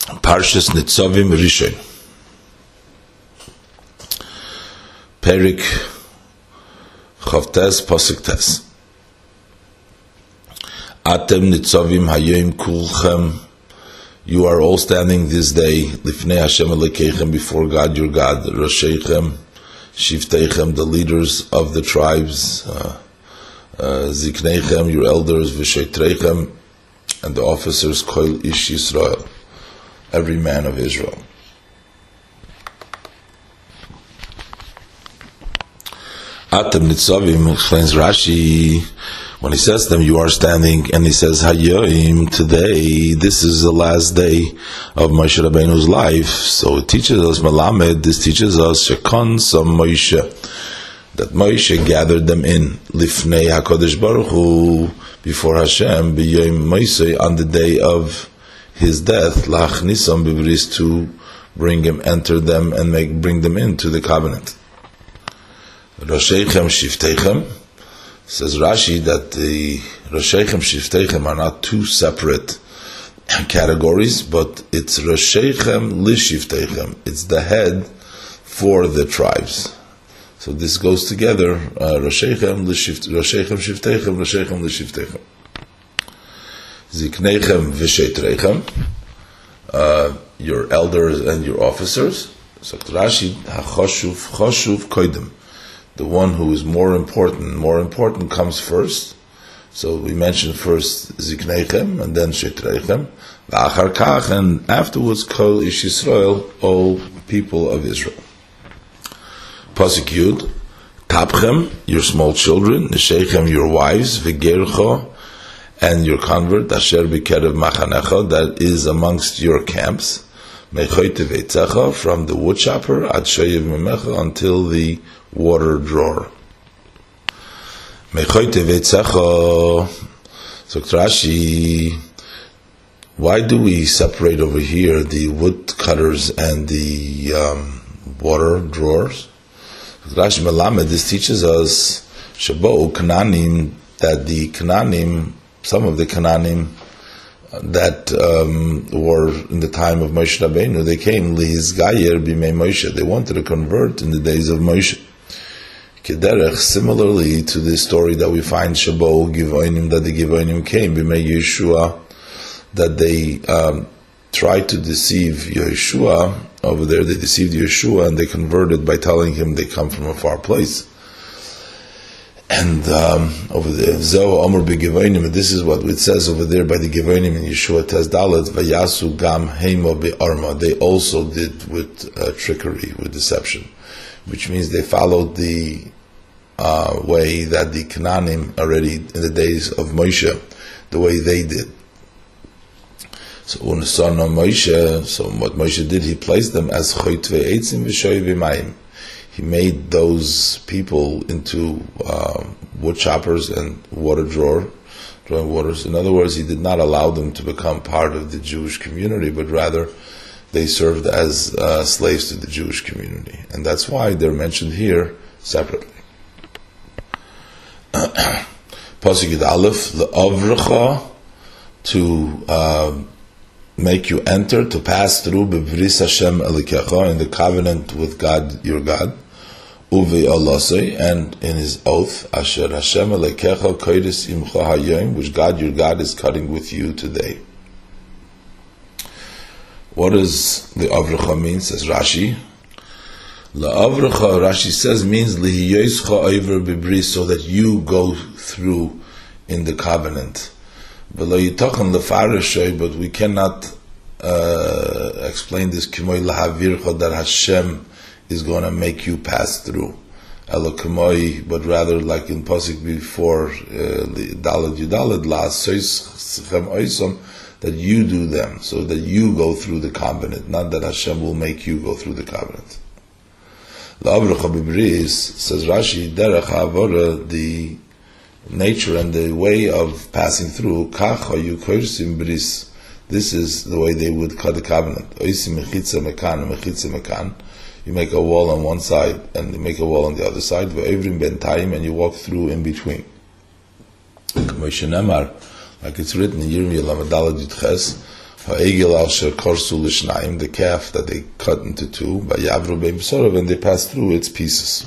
Parshas Nitzavim Rishon. Perik Chavtes Pasuk Tes. Atem Nitzavim Hayom Kulchem. You are all standing this day, Lifnei Hashem Elekechem, before God your God, Roshechem, Shiftechem, the leaders of the tribes, uh, uh, your elders, Vishetrechem, and the officers, Koil Ish Yisrael every man of Israel. Atem Nitzavim explains Rashi when he says to them, you are standing, and he says, Hayoim, today, this is the last day of Moshe Rabbeinu's life. So it teaches us, Malamed, this teaches us, Shekon Sam Moshe, that Moshe gathered them in, Lifnei HaKadosh Baruch Hu, before Hashem, B'yoim Moshe, on the day of his death, lachnisam bibris, to bring him, enter them, and make bring them into the covenant. Roshechem shiftechem says Rashi that the Roshechem shiftechem are not two separate categories, but it's Roshechem lishiftechem. It's the head for the tribes. So this goes together. Uh, Roshechem Roshechem shiftechem, Roshechem lishiftechem. Ziknechem v'sheitrechem, uh, your elders and your officers. So Rashi, hachoshuv, choshuv koidim. The one who is more important, more important comes first. So we mentioned first Ziknechem and then Sheitrechem, v'achar kach, and afterwards Kol Ish Yisrael, all people of Israel. Pasuk Tapchem, your small children, Neshechem, your wives, V'gercho, and your convert, Asher Bikerev Machanecha, that is amongst your camps, from the wood chopper, Ad Shoyev Mimecha, until the water drawer. Mechoite Veitzecha, so Rashi, why do we separate over here the wood cutters and the um, water drawers? Rashi Melamed, this teaches us, Shabo Kananim, that the Kananim some of the Canaanim that um, were in the time of Moshe Rabbeinu, they came Liz Gayer Bimei Moshe. They wanted to convert in the days of Moshe. Kederech, similarly to the story that we find Shabo Givoinim, that the Givoinim came Bimei Yeshua, that they um, tried to deceive Yeshua over there. They deceived Yeshua and they converted by telling him they come from a far place. And um, over there, Zoh Omer beGivonim, this is what it says over there by the Givonim in Yeshua Tez Dalet, Vayasu Gam Heimo Be'arma. They also did with uh, trickery, with deception, which means they followed the uh, way that the Canaanim already in the days of Moshe, the way they did. So when the son of Moshe, so what Moshe did, he placed them as Choytve Eitzim V'Shoy V'Mayim he made those people into uh, wood choppers and water drawer, drawing waters. In other words, he did not allow them to become part of the Jewish community, but rather they served as uh, slaves to the Jewish community, and that's why they're mentioned here separately. Pasuk Aleph, the Avracha, to uh, make you enter, to pass through Bevris Hashem Elikecha, in the covenant with God, your God, Uvi Alosei, and in his oath, Asher Hashem Elekecha Kodesh Imcha Hayom, which God, your God, is cutting with you today. What does the Avracha mean? Says Rashi. La Avracha, Rashi says, means Lihiyoischa Oiver Bibri, so that you go through in the covenant. But we cannot uh, explain this Kimoy Lahavircha that Hashem is going to make you pass through. Elokamoi, but rather like in Pasik before uh, Dalad Yudalad Las Oisom, that you do them, so that you go through the covenant, not that Hashem will make you go through the covenant. says Rashi, Derech the nature and the way of passing through, this is the way they would cut the covenant. You make a wall on one side and you make a wall on the other side, and you walk through in between. Like it's written in Yirmiyah Lamadala Yitches, Ha'egel al shekorsu l'shnayim, the calf that they cut into two, by Yavru b'sorav, and they pass through its pieces.